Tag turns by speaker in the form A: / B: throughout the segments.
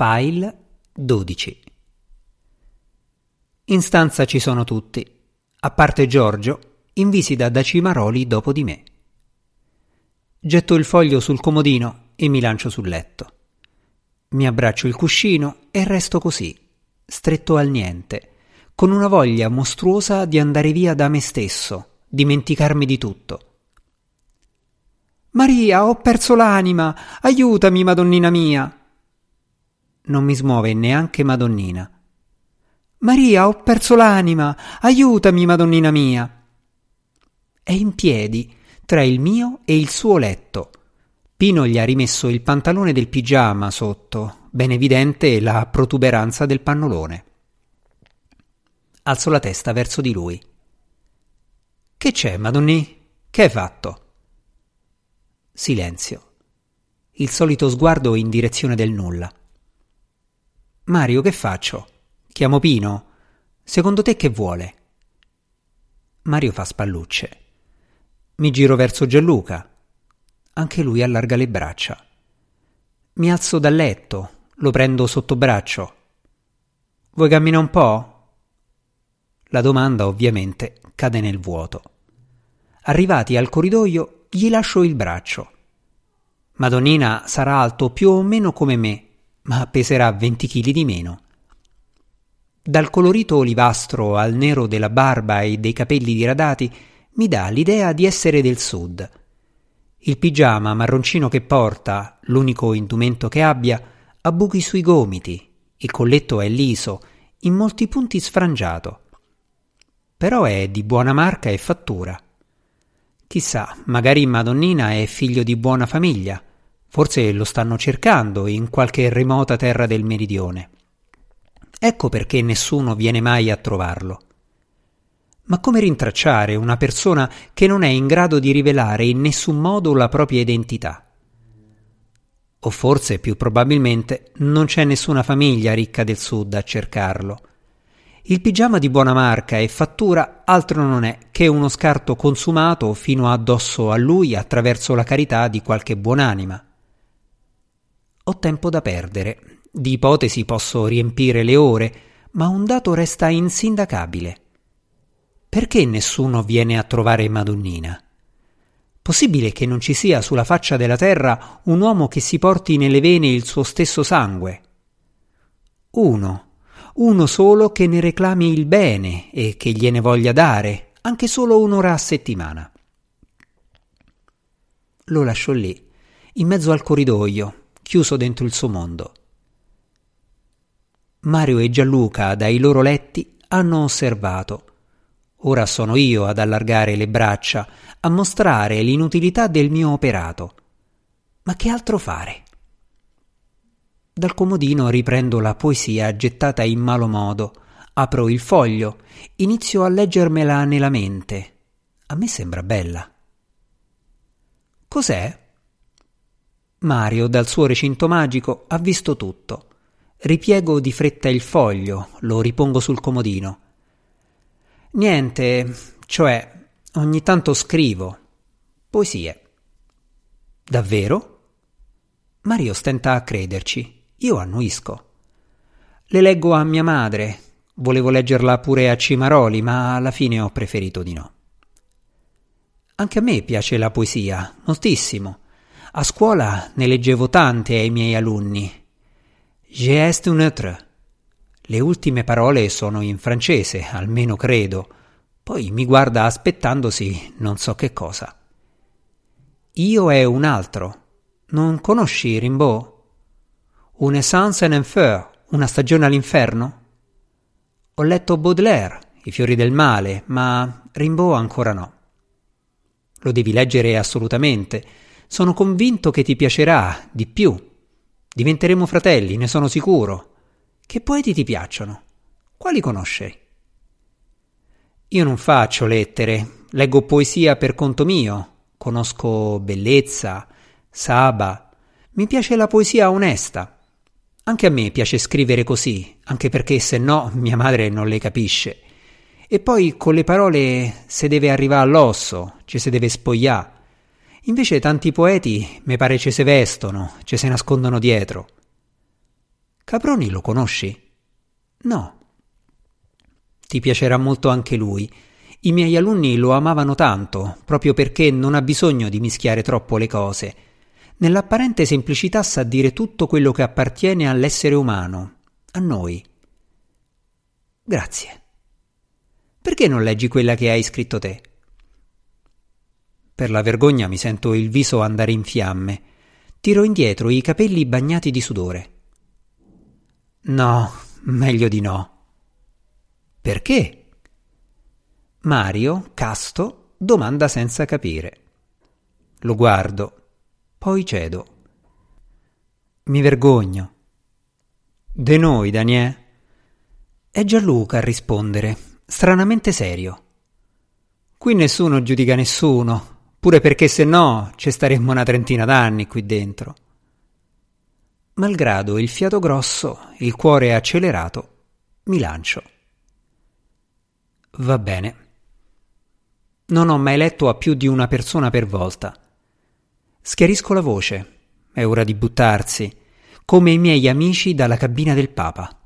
A: File 12 In stanza ci sono tutti, a parte Giorgio, in visita da Cimaroli dopo di me. Getto il foglio sul comodino e mi lancio sul letto. Mi abbraccio il cuscino e resto così, stretto al niente, con una voglia mostruosa di andare via da me stesso, dimenticarmi di tutto.
B: Maria, ho perso l'anima. Aiutami, Madonnina mia.
A: Non mi smuove neanche Madonnina.
B: Maria, ho perso l'anima. Aiutami, Madonnina mia.
A: È in piedi, tra il mio e il suo letto. Pino gli ha rimesso il pantalone del pigiama sotto, ben evidente la protuberanza del pannolone. Alzo la testa verso di lui. Che c'è, Madonni? Che hai fatto? Silenzio. Il solito sguardo in direzione del nulla. Mario, che faccio? Chiamo Pino? Secondo te che vuole? Mario fa spallucce. Mi giro verso Gianluca. Anche lui allarga le braccia. Mi alzo dal letto, lo prendo sotto braccio. Vuoi camminare un po'? La domanda ovviamente cade nel vuoto. Arrivati al corridoio, gli lascio il braccio. Madonnina sarà alto più o meno come me, ma peserà 20 kg di meno. Dal colorito olivastro al nero della barba e dei capelli diradati mi dà l'idea di essere del sud. Il pigiama marroncino che porta, l'unico indumento che abbia, ha buchi sui gomiti, il colletto è liso, in molti punti sfrangiato. Però è di buona marca e fattura. Chissà, magari Madonnina è figlio di buona famiglia, Forse lo stanno cercando in qualche remota terra del meridione. Ecco perché nessuno viene mai a trovarlo. Ma come rintracciare una persona che non è in grado di rivelare in nessun modo la propria identità? O forse, più probabilmente, non c'è nessuna famiglia ricca del sud a cercarlo. Il pigiama di buona marca e fattura altro non è che uno scarto consumato fino addosso a lui attraverso la carità di qualche buonanima. Ho tempo da perdere. Di ipotesi posso riempire le ore, ma un dato resta insindacabile. Perché nessuno viene a trovare Madonnina? Possibile che non ci sia sulla faccia della terra un uomo che si porti nelle vene il suo stesso sangue? Uno, uno solo che ne reclami il bene e che gliene voglia dare, anche solo un'ora a settimana. Lo lascio lì, in mezzo al corridoio, chiuso dentro il suo mondo. Mario e Gianluca dai loro letti hanno osservato. Ora sono io ad allargare le braccia, a mostrare l'inutilità del mio operato. Ma che altro fare? Dal comodino riprendo la poesia gettata in malo modo, apro il foglio, inizio a leggermela nella mente. A me sembra bella. Cos'è? Mario, dal suo recinto magico, ha visto tutto. Ripiego di fretta il foglio, lo ripongo sul comodino. Niente, cioè, ogni tanto scrivo. Poesie. Davvero? Mario stenta a crederci. Io annuisco. Le leggo a mia madre. Volevo leggerla pure a Cimaroli, ma alla fine ho preferito di no. Anche a me piace la poesia, moltissimo. A scuola ne leggevo tante ai miei alunni. J'ai un autre. Le ultime parole sono in francese, almeno credo. Poi mi guarda aspettandosi non so che cosa. Io è un altro. Non conosci Rimbaud? Une essence en enfer, una stagione all'inferno? Ho letto Baudelaire, I fiori del male, ma Rimbaud ancora no. Lo devi leggere assolutamente sono convinto che ti piacerà di più. Diventeremo fratelli, ne sono sicuro. Che poeti ti piacciono? Quali conosci? Io non faccio lettere, leggo poesia per conto mio. Conosco bellezza, Saba. Mi piace la poesia onesta. Anche a me piace scrivere così, anche perché se no mia madre non le capisce. E poi con le parole se deve arrivare all'osso, ci si deve spogliare. Invece tanti poeti, mi pare, ci se vestono, ci se nascondono dietro. Caproni lo conosci?
B: No.
A: Ti piacerà molto anche lui. I miei alunni lo amavano tanto, proprio perché non ha bisogno di mischiare troppo le cose. Nell'apparente semplicità sa dire tutto quello che appartiene all'essere umano, a noi.
B: Grazie.
A: Perché non leggi quella che hai scritto te? Per la vergogna mi sento il viso andare in fiamme. Tiro indietro i capelli bagnati di sudore.
B: No, meglio di no.
A: Perché? Mario, casto, domanda senza capire. Lo guardo, poi cedo.
B: Mi vergogno.
A: De noi, Daniè?
B: È Gianluca a rispondere, stranamente serio.
A: Qui nessuno giudica nessuno, pure perché se no ci staremmo una trentina d'anni qui dentro. Malgrado il fiato grosso, il cuore accelerato, mi lancio. Va bene. Non ho mai letto a più di una persona per volta. Schiarisco la voce. È ora di buttarsi, come i miei amici dalla cabina del Papa.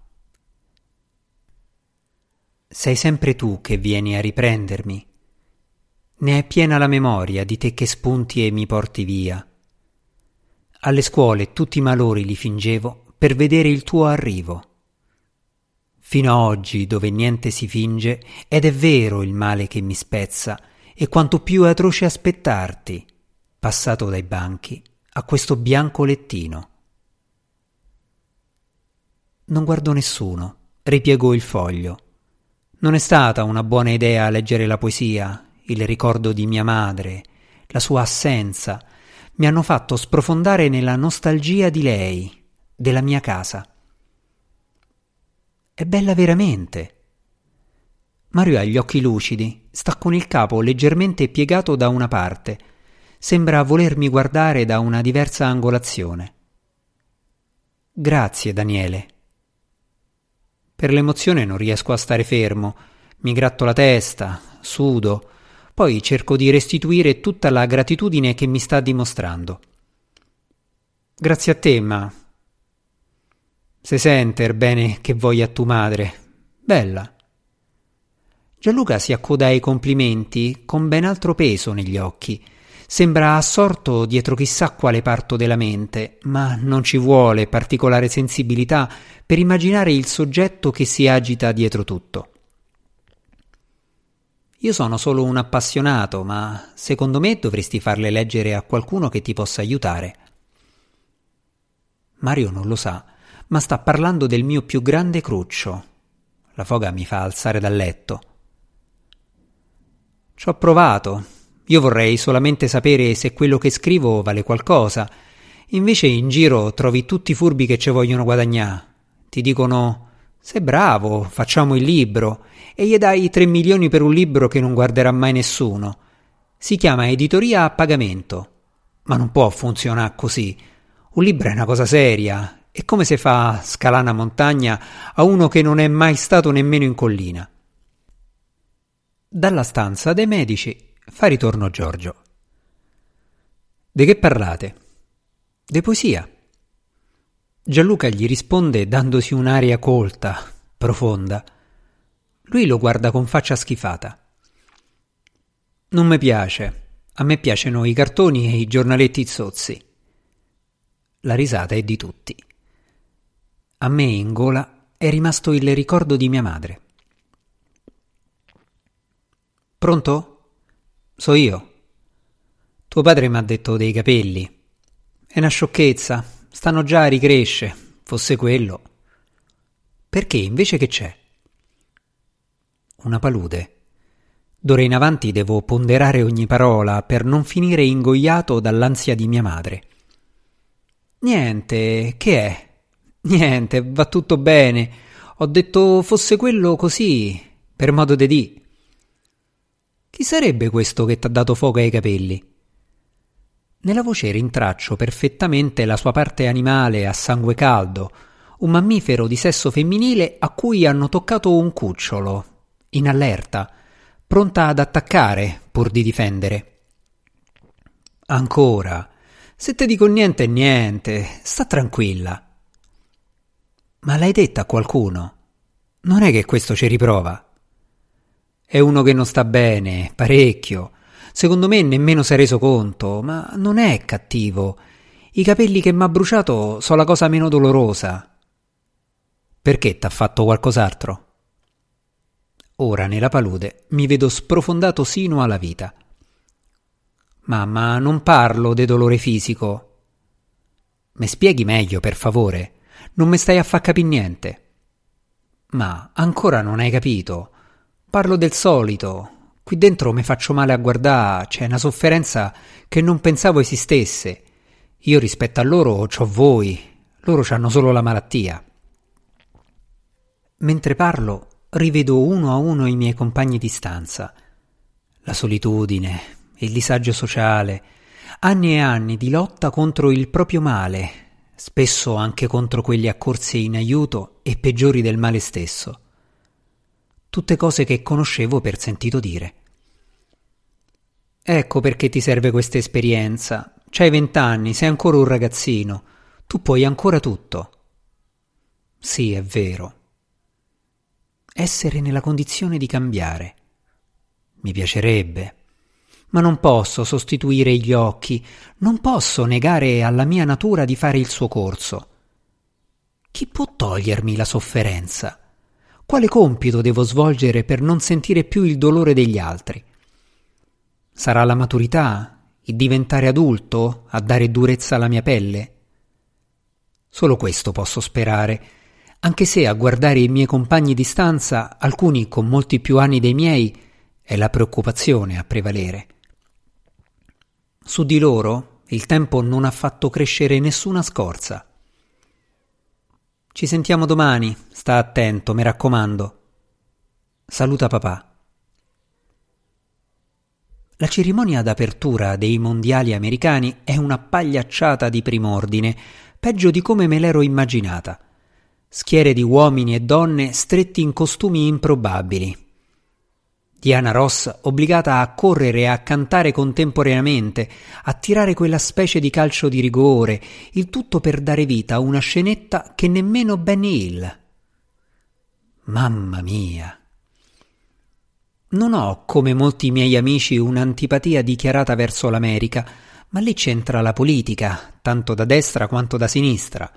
A: Sei sempre tu che vieni a riprendermi. Ne è piena la memoria di te che spunti e mi porti via. Alle scuole tutti i malori li fingevo per vedere il tuo arrivo fino a oggi dove niente si finge ed è vero il male che mi spezza e quanto più è atroce aspettarti, passato dai banchi a questo bianco lettino. Non guardo nessuno, ripiego il foglio. Non è stata una buona idea leggere la poesia, il ricordo di mia madre, la sua assenza, mi hanno fatto sprofondare nella nostalgia di lei, della mia casa. È bella veramente. Mario ha gli occhi lucidi, sta con il capo leggermente piegato da una parte. Sembra volermi guardare da una diversa angolazione. Grazie, Daniele. Per l'emozione non riesco a stare fermo. Mi gratto la testa, sudo, poi cerco di restituire tutta la gratitudine che mi sta dimostrando. Grazie a te, ma se sente er bene che voglia tu madre. Bella. Gianluca si accoda ai complimenti con ben altro peso negli occhi. Sembra assorto dietro chissà quale parto della mente, ma non ci vuole particolare sensibilità per immaginare il soggetto che si agita dietro tutto. Io sono solo un appassionato, ma secondo me dovresti farle leggere a qualcuno che ti possa aiutare. Mario non lo sa, ma sta parlando del mio più grande cruccio. La foga mi fa alzare dal letto. Ci ho provato. Io vorrei solamente sapere se quello che scrivo vale qualcosa. Invece in giro trovi tutti i furbi che ci vogliono guadagnare. Ti dicono sei bravo, facciamo il libro, e gli dai tre milioni per un libro che non guarderà mai nessuno. Si chiama editoria a pagamento. Ma non può funzionare così. Un libro è una cosa seria, e come si fa scalare montagna a uno che non è mai stato nemmeno in collina? Dalla stanza dei medici fa ritorno Giorgio. De che parlate? De poesia. Gianluca gli risponde dandosi un'aria colta, profonda. Lui lo guarda con faccia schifata. Non mi piace. A me piacciono i cartoni e i giornaletti zozzi. La risata è di tutti. A me in gola è rimasto il ricordo di mia madre. Pronto? So io. Tuo padre mi ha detto dei capelli. È una sciocchezza, stanno già a ricresce, fosse quello. Perché invece che c'è? Una palude. D'ora in avanti devo ponderare ogni parola per non finire ingoiato dall'ansia di mia madre. Niente, che è? Niente, va tutto bene. Ho detto fosse quello così, per modo de dì. Chi sarebbe questo che t'ha dato fuoco ai capelli? Nella voce rintraccio perfettamente la sua parte animale a sangue caldo, un mammifero di sesso femminile a cui hanno toccato un cucciolo, in allerta, pronta ad attaccare pur di difendere. Ancora, se te dico niente niente, sta tranquilla. Ma l'hai detta a qualcuno? Non è che questo ci riprova. È uno che non sta bene, parecchio. Secondo me nemmeno si è reso conto, ma non è cattivo. I capelli che m'ha bruciato sono la cosa meno dolorosa. Perché t'ha fatto qualcos'altro? Ora nella palude mi vedo sprofondato sino alla vita. Mamma, non parlo de dolore fisico. Me spieghi meglio, per favore. Non me stai a fa capire niente. Ma ancora non hai capito. Parlo del solito. Qui dentro mi faccio male a guardare, c'è una sofferenza che non pensavo esistesse. Io rispetto a loro c'ho voi, loro hanno solo la malattia. Mentre parlo, rivedo uno a uno i miei compagni di stanza. La solitudine, il disagio sociale, anni e anni di lotta contro il proprio male, spesso anche contro quelli accorsi in aiuto e peggiori del male stesso tutte cose che conoscevo per sentito dire. Ecco perché ti serve questa esperienza. C'hai vent'anni, sei ancora un ragazzino, tu puoi ancora tutto. Sì, è vero. Essere nella condizione di cambiare. Mi piacerebbe. Ma non posso sostituire gli occhi, non posso negare alla mia natura di fare il suo corso. Chi può togliermi la sofferenza? Quale compito devo svolgere per non sentire più il dolore degli altri? Sarà la maturità, il diventare adulto, a dare durezza alla mia pelle? Solo questo posso sperare, anche se a guardare i miei compagni di stanza, alcuni con molti più anni dei miei, è la preoccupazione a prevalere. Su di loro il tempo non ha fatto crescere nessuna scorza. Ci sentiamo domani, sta attento, mi raccomando. Saluta papà. La cerimonia d'apertura dei mondiali americani è una pagliacciata di prim'ordine, peggio di come me l'ero immaginata. Schiere di uomini e donne stretti in costumi improbabili, Diana Ross obbligata a correre e a cantare contemporaneamente, a tirare quella specie di calcio di rigore, il tutto per dare vita a una scenetta che nemmeno Benny Hill. Mamma mia. Non ho, come molti miei amici, un'antipatia dichiarata verso l'America, ma lì c'entra la politica, tanto da destra quanto da sinistra.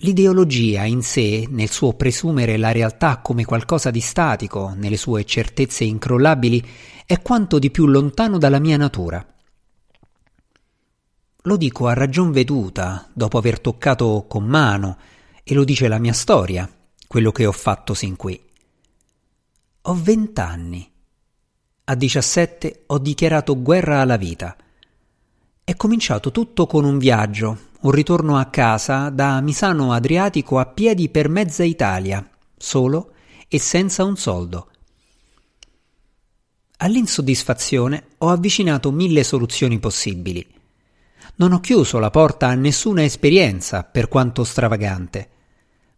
A: L'ideologia in sé, nel suo presumere la realtà come qualcosa di statico, nelle sue certezze incrollabili, è quanto di più lontano dalla mia natura. Lo dico a ragion veduta, dopo aver toccato con mano, e lo dice la mia storia, quello che ho fatto sin qui. Ho vent'anni. A diciassette ho dichiarato guerra alla vita. È cominciato tutto con un viaggio, un ritorno a casa da Misano Adriatico a piedi per mezza Italia, solo e senza un soldo. All'insoddisfazione ho avvicinato mille soluzioni possibili. Non ho chiuso la porta a nessuna esperienza, per quanto stravagante.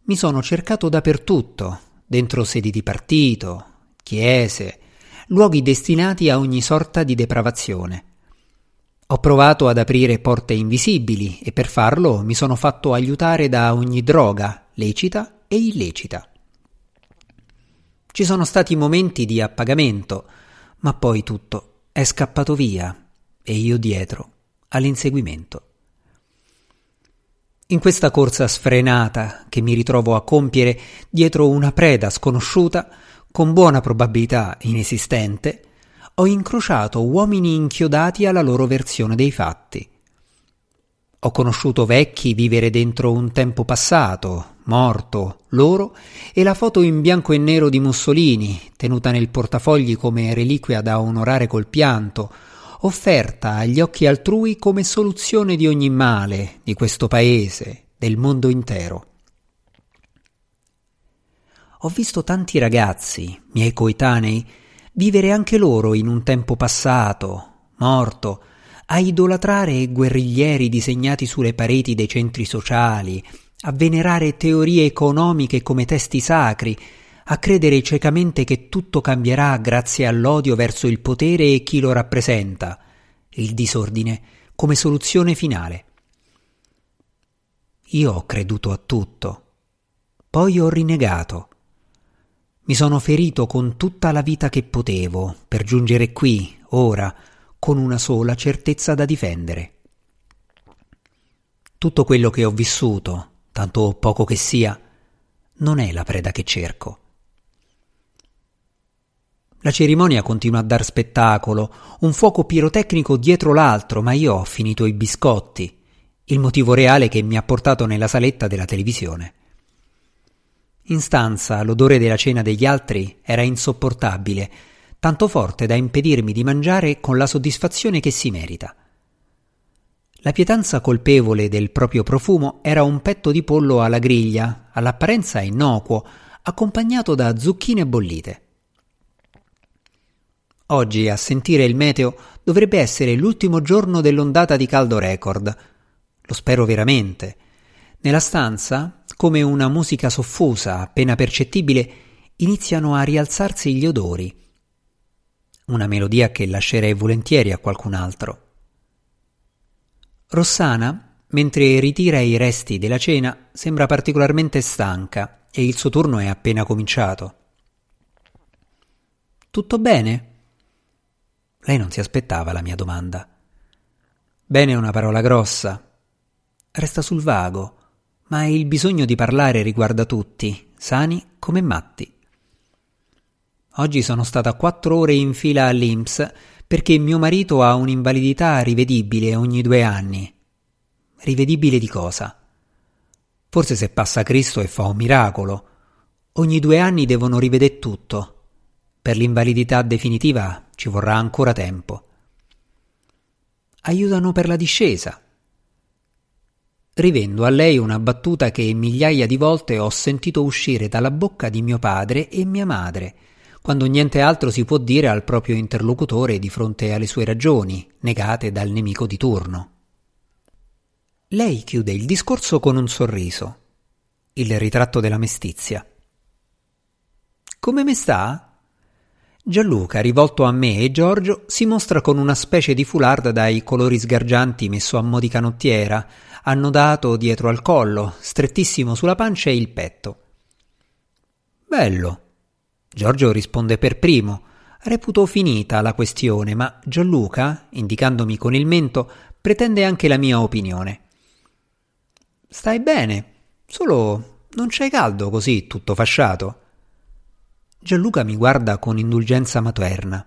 A: Mi sono cercato dappertutto, dentro sedi di partito, chiese, luoghi destinati a ogni sorta di depravazione. Ho provato ad aprire porte invisibili e per farlo mi sono fatto aiutare da ogni droga, lecita e illecita. Ci sono stati momenti di appagamento, ma poi tutto è scappato via e io dietro all'inseguimento. In questa corsa sfrenata che mi ritrovo a compiere dietro una preda sconosciuta, con buona probabilità inesistente, ho incrociato uomini inchiodati alla loro versione dei fatti. Ho conosciuto vecchi vivere dentro un tempo passato, morto, loro, e la foto in bianco e nero di Mussolini, tenuta nel portafogli come reliquia da onorare col pianto, offerta agli occhi altrui come soluzione di ogni male di questo paese, del mondo intero. Ho visto tanti ragazzi, miei coetanei, vivere anche loro in un tempo passato, morto, a idolatrare guerriglieri disegnati sulle pareti dei centri sociali, a venerare teorie economiche come testi sacri, a credere ciecamente che tutto cambierà grazie all'odio verso il potere e chi lo rappresenta, il disordine come soluzione finale. Io ho creduto a tutto, poi ho rinnegato. Mi sono ferito con tutta la vita che potevo per giungere qui, ora, con una sola certezza da difendere. Tutto quello che ho vissuto, tanto poco che sia, non è la preda che cerco. La cerimonia continua a dar spettacolo, un fuoco pirotecnico dietro l'altro, ma io ho finito i biscotti, il motivo reale che mi ha portato nella saletta della televisione. In stanza l'odore della cena degli altri era insopportabile, tanto forte da impedirmi di mangiare con la soddisfazione che si merita. La pietanza colpevole del proprio profumo era un petto di pollo alla griglia, all'apparenza innocuo, accompagnato da zucchine bollite. Oggi, a sentire il meteo, dovrebbe essere l'ultimo giorno dell'ondata di caldo record. Lo spero veramente. Nella stanza, come una musica soffusa, appena percettibile, iniziano a rialzarsi gli odori. Una melodia che lascerei volentieri a qualcun altro. Rossana, mentre ritira i resti della cena, sembra particolarmente stanca e il suo turno è appena cominciato. Tutto bene? Lei non si aspettava la mia domanda. Bene è una parola grossa. Resta sul vago, ma il bisogno di parlare riguarda tutti, sani come matti. Oggi sono stata quattro ore in fila all'Inps perché mio marito ha un'invalidità rivedibile ogni due anni. Rivedibile di cosa? Forse se passa Cristo e fa un miracolo. Ogni due anni devono rivedere tutto. Per l'invalidità definitiva ci vorrà ancora tempo. Aiutano per la discesa. Rivendo a lei una battuta che migliaia di volte ho sentito uscire dalla bocca di mio padre e mia madre, quando niente altro si può dire al proprio interlocutore di fronte alle sue ragioni, negate dal nemico di turno. Lei chiude il discorso con un sorriso, il ritratto della mestizia. Come me sta? Gianluca, rivolto a me e Giorgio, si mostra con una specie di foulard dai colori sgargianti messo a mo' di canottiera, annodato dietro al collo, strettissimo sulla pancia e il petto. Bello, Giorgio risponde per primo. Reputo finita la questione, ma Gianluca, indicandomi con il mento, pretende anche la mia opinione. Stai bene, solo non c'è caldo così, tutto fasciato. Gianluca mi guarda con indulgenza materna.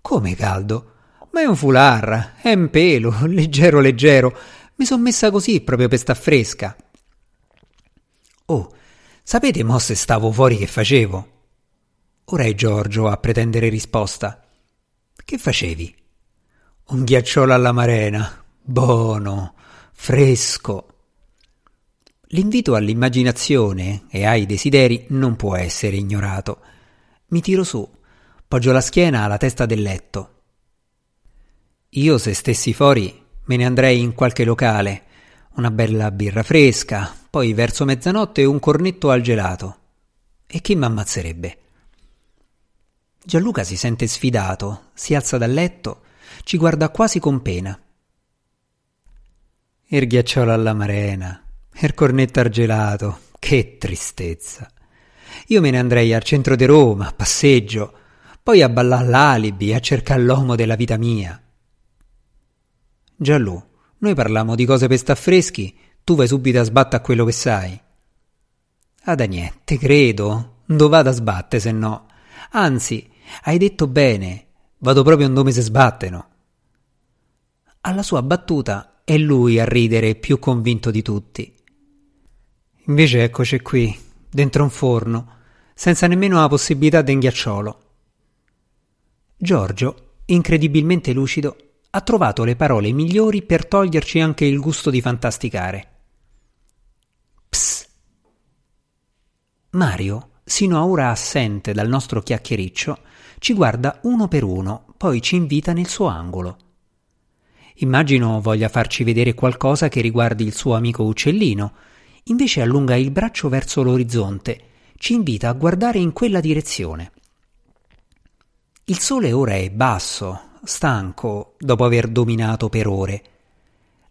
A: Come caldo? Ma è un fular, è un pelo, leggero leggero. Mi son messa così proprio per sta fresca. Oh, sapete mo se stavo fuori che facevo? Ora è Giorgio a pretendere risposta. Che facevi? Un ghiacciolo alla marena. Buono, fresco. L'invito all'immaginazione e ai desideri non può essere ignorato. Mi tiro su, poggio la schiena alla testa del letto. Io, se stessi fuori, me ne andrei in qualche locale, una bella birra fresca, poi verso mezzanotte un cornetto al gelato. E chi m'ammazzerebbe? Gianluca si sente sfidato, si alza dal letto, ci guarda quasi con pena. Il ghiacciolo alla marena, il cornetto argelato, che tristezza. Io me ne andrei al centro di Roma, a passeggio, poi a ballare l'alibi, a cercare l'uomo della vita mia. Giallù, noi parliamo di cose per sta freschi, tu vai subito a sbattere a quello che sai. Ah da niente, credo, dove vado a sbatte se no. Anzi, hai detto bene, vado proprio dove se sbattono. Alla sua battuta è lui a ridere più convinto di tutti. Invece eccoci qui, dentro un forno, senza nemmeno la possibilità di ghiacciolo. Giorgio, incredibilmente lucido, ha trovato le parole migliori per toglierci anche il gusto di fantasticare. Psst. Mario, sino a ora assente dal nostro chiacchiericcio, ci guarda uno per uno, poi ci invita nel suo angolo. Immagino voglia farci vedere qualcosa che riguardi il suo amico uccellino, invece allunga il braccio verso l'orizzonte, ci invita a guardare in quella direzione. Il sole ora è basso, stanco, dopo aver dominato per ore.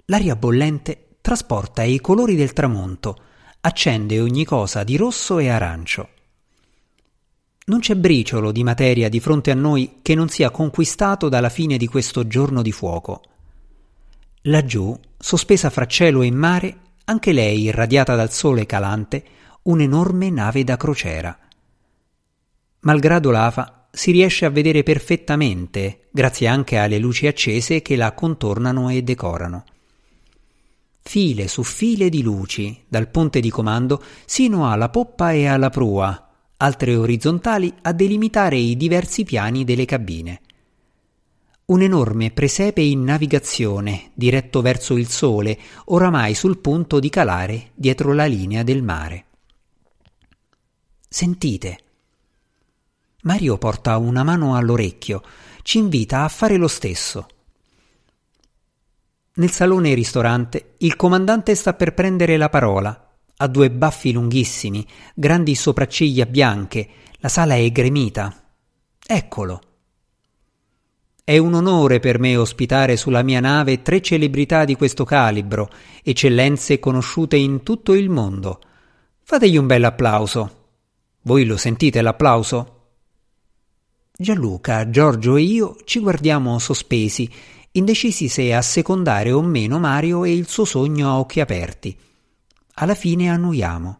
A: L'aria bollente trasporta i colori del tramonto, accende ogni cosa di rosso e arancio. Non c'è briciolo di materia di fronte a noi che non sia conquistato dalla fine di questo giorno di fuoco. Laggiù, sospesa fra cielo e mare, anche lei irradiata dal sole calante, un'enorme nave da crociera. Malgrado l'afa, si riesce a vedere perfettamente, grazie anche alle luci accese che la contornano e decorano. File su file di luci, dal ponte di comando sino alla poppa e alla prua, altre orizzontali a delimitare i diversi piani delle cabine. Un enorme presepe in navigazione, diretto verso il sole, oramai sul punto di calare dietro la linea del mare. Sentite. Mario porta una mano all'orecchio, ci invita a fare lo stesso. Nel salone ristorante il comandante sta per prendere la parola ha due baffi lunghissimi, grandi sopracciglia bianche, la sala è gremita. Eccolo. È un onore per me ospitare sulla mia nave tre celebrità di questo calibro, eccellenze conosciute in tutto il mondo. Fategli un bel applauso. Voi lo sentite l'applauso? Gianluca, Giorgio e io ci guardiamo sospesi, indecisi se assecondare o meno Mario e il suo sogno a occhi aperti. Alla fine annuiamo.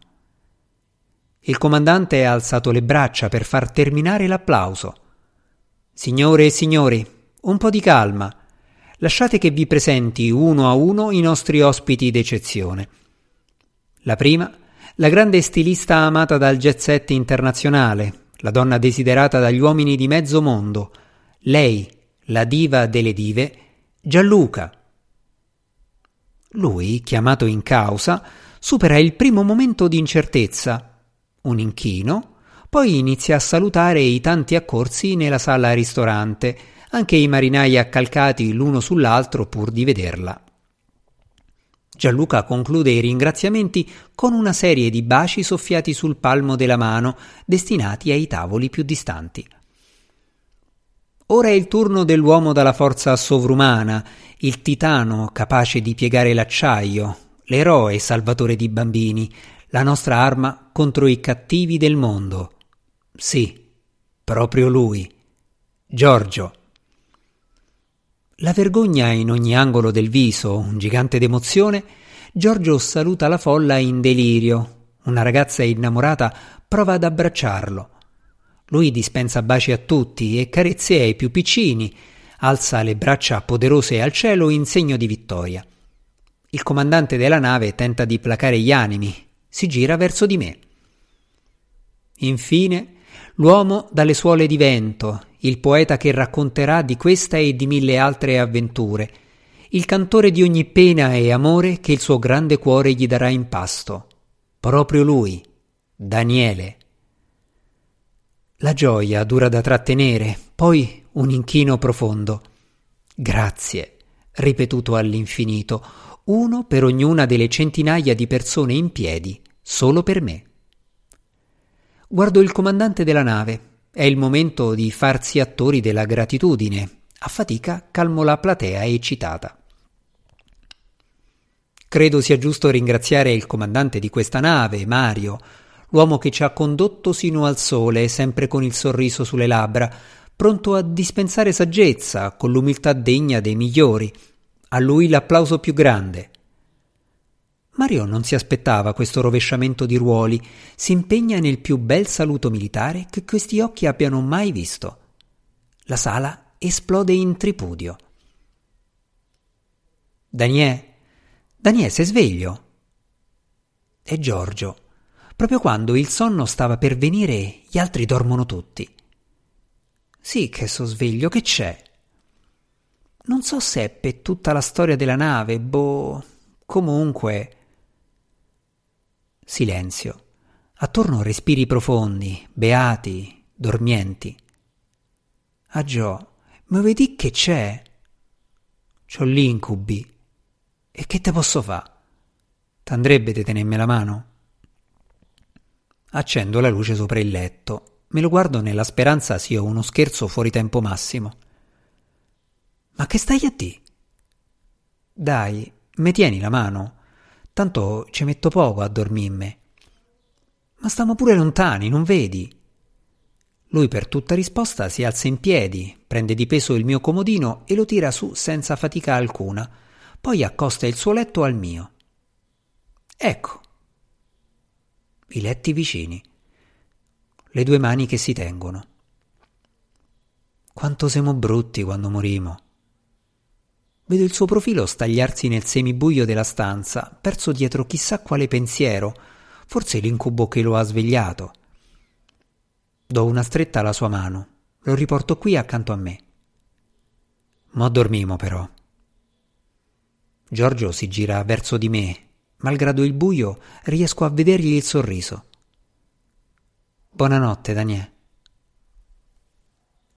A: Il comandante ha alzato le braccia per far terminare l'applauso. Signore e signori, un po' di calma. Lasciate che vi presenti uno a uno i nostri ospiti d'eccezione. La prima, la grande stilista amata dal set internazionale, la donna desiderata dagli uomini di mezzo mondo, lei, la diva delle dive, Gianluca. Lui, chiamato in causa, supera il primo momento di incertezza, un inchino, poi inizia a salutare i tanti accorsi nella sala ristorante, anche i marinai accalcati l'uno sull'altro pur di vederla. Gianluca conclude i ringraziamenti con una serie di baci soffiati sul palmo della mano, destinati ai tavoli più distanti. Ora è il turno dell'uomo dalla forza sovrumana, il titano capace di piegare l'acciaio, l'eroe salvatore di bambini, la nostra arma contro i cattivi del mondo. Sì, proprio lui, Giorgio. La vergogna in ogni angolo del viso, un gigante d'emozione, Giorgio saluta la folla in delirio. Una ragazza innamorata prova ad abbracciarlo. Lui dispensa baci a tutti e carezze ai più piccini, alza le braccia poderose al cielo in segno di vittoria. Il comandante della nave tenta di placare gli animi, si gira verso di me. Infine, l'uomo dalle suole di vento, il poeta che racconterà di questa e di mille altre avventure, il cantore di ogni pena e amore che il suo grande cuore gli darà in pasto. Proprio lui, Daniele. La gioia dura da trattenere, poi un inchino profondo. Grazie, ripetuto all'infinito, uno per ognuna delle centinaia di persone in piedi, solo per me. Guardo il comandante della nave. È il momento di farsi attori della gratitudine. A fatica calmo la platea eccitata. Credo sia giusto ringraziare il comandante di questa nave, Mario, l'uomo che ci ha condotto sino al sole, sempre con il sorriso sulle labbra, pronto a dispensare saggezza, con l'umiltà degna dei migliori, a lui l'applauso più grande. Mario non si aspettava questo rovesciamento di ruoli, si impegna nel più bel saluto militare che questi occhi abbiano mai visto. La sala esplode in tripudio. Daniè, Daniè, sei sveglio? È Giorgio. Proprio quando il sonno stava per venire, gli altri dormono tutti. Sì che so sveglio, che c'è? Non so se è per tutta la storia della nave, boh. Comunque. Silenzio. Attorno respiri profondi, beati, dormienti. Ah Gio, ma vedi che c'è? C'ho l'incubi. E che te posso fa? T'andrebbe di tenermi la mano? Accendo la luce sopra il letto. Me lo guardo nella speranza sia uno scherzo fuori tempo massimo. Ma che stai a di? Dai, mi tieni la mano. Tanto ci metto poco a dormirme. Ma stiamo pure lontani, non vedi? Lui per tutta risposta si alza in piedi, prende di peso il mio comodino e lo tira su senza fatica alcuna, poi accosta il suo letto al mio. Ecco. I letti vicini. Le due mani che si tengono. Quanto siamo brutti quando morimo. Vedo il suo profilo stagliarsi nel semibuio della stanza, perso dietro chissà quale pensiero, forse l'incubo che lo ha svegliato. Do una stretta alla sua mano, lo riporto qui accanto a me. Mo dormimo però. Giorgio si gira verso di me, malgrado il buio riesco a vedergli il sorriso. Buonanotte, Daniele.